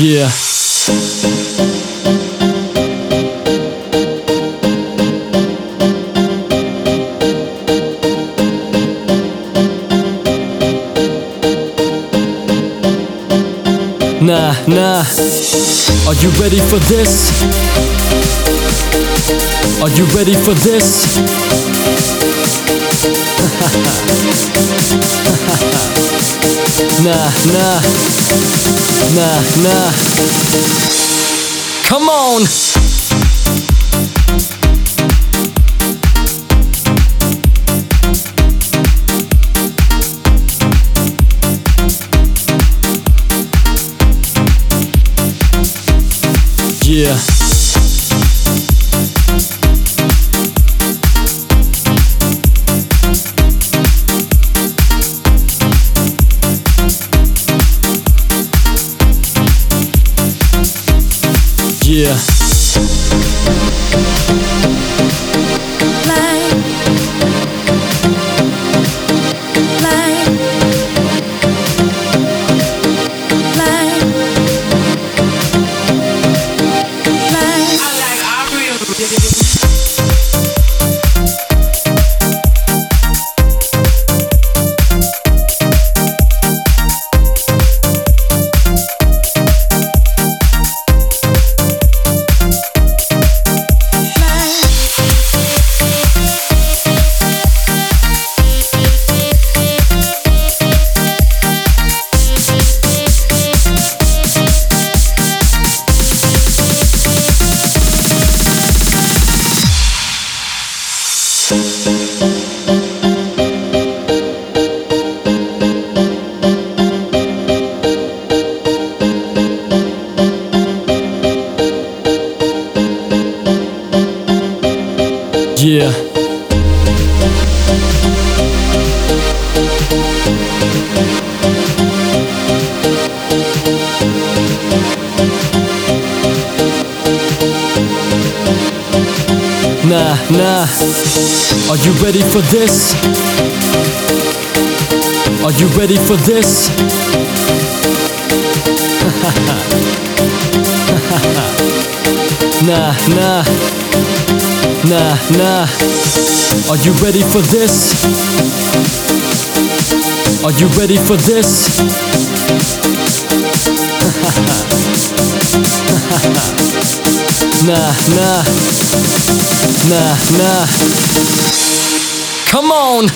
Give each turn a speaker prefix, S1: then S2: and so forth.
S1: Yeah. Nah, nah. Are you ready for this? Are you ready for this? nah, nah. Nah, nah. Come on! Yeah. Yeah. Nah, nah. Are you ready for this? Are you ready for this? nah, nah. Nah, nah. Are you ready for this? Are you ready for this? nah, nah. Nah, nah. Come on!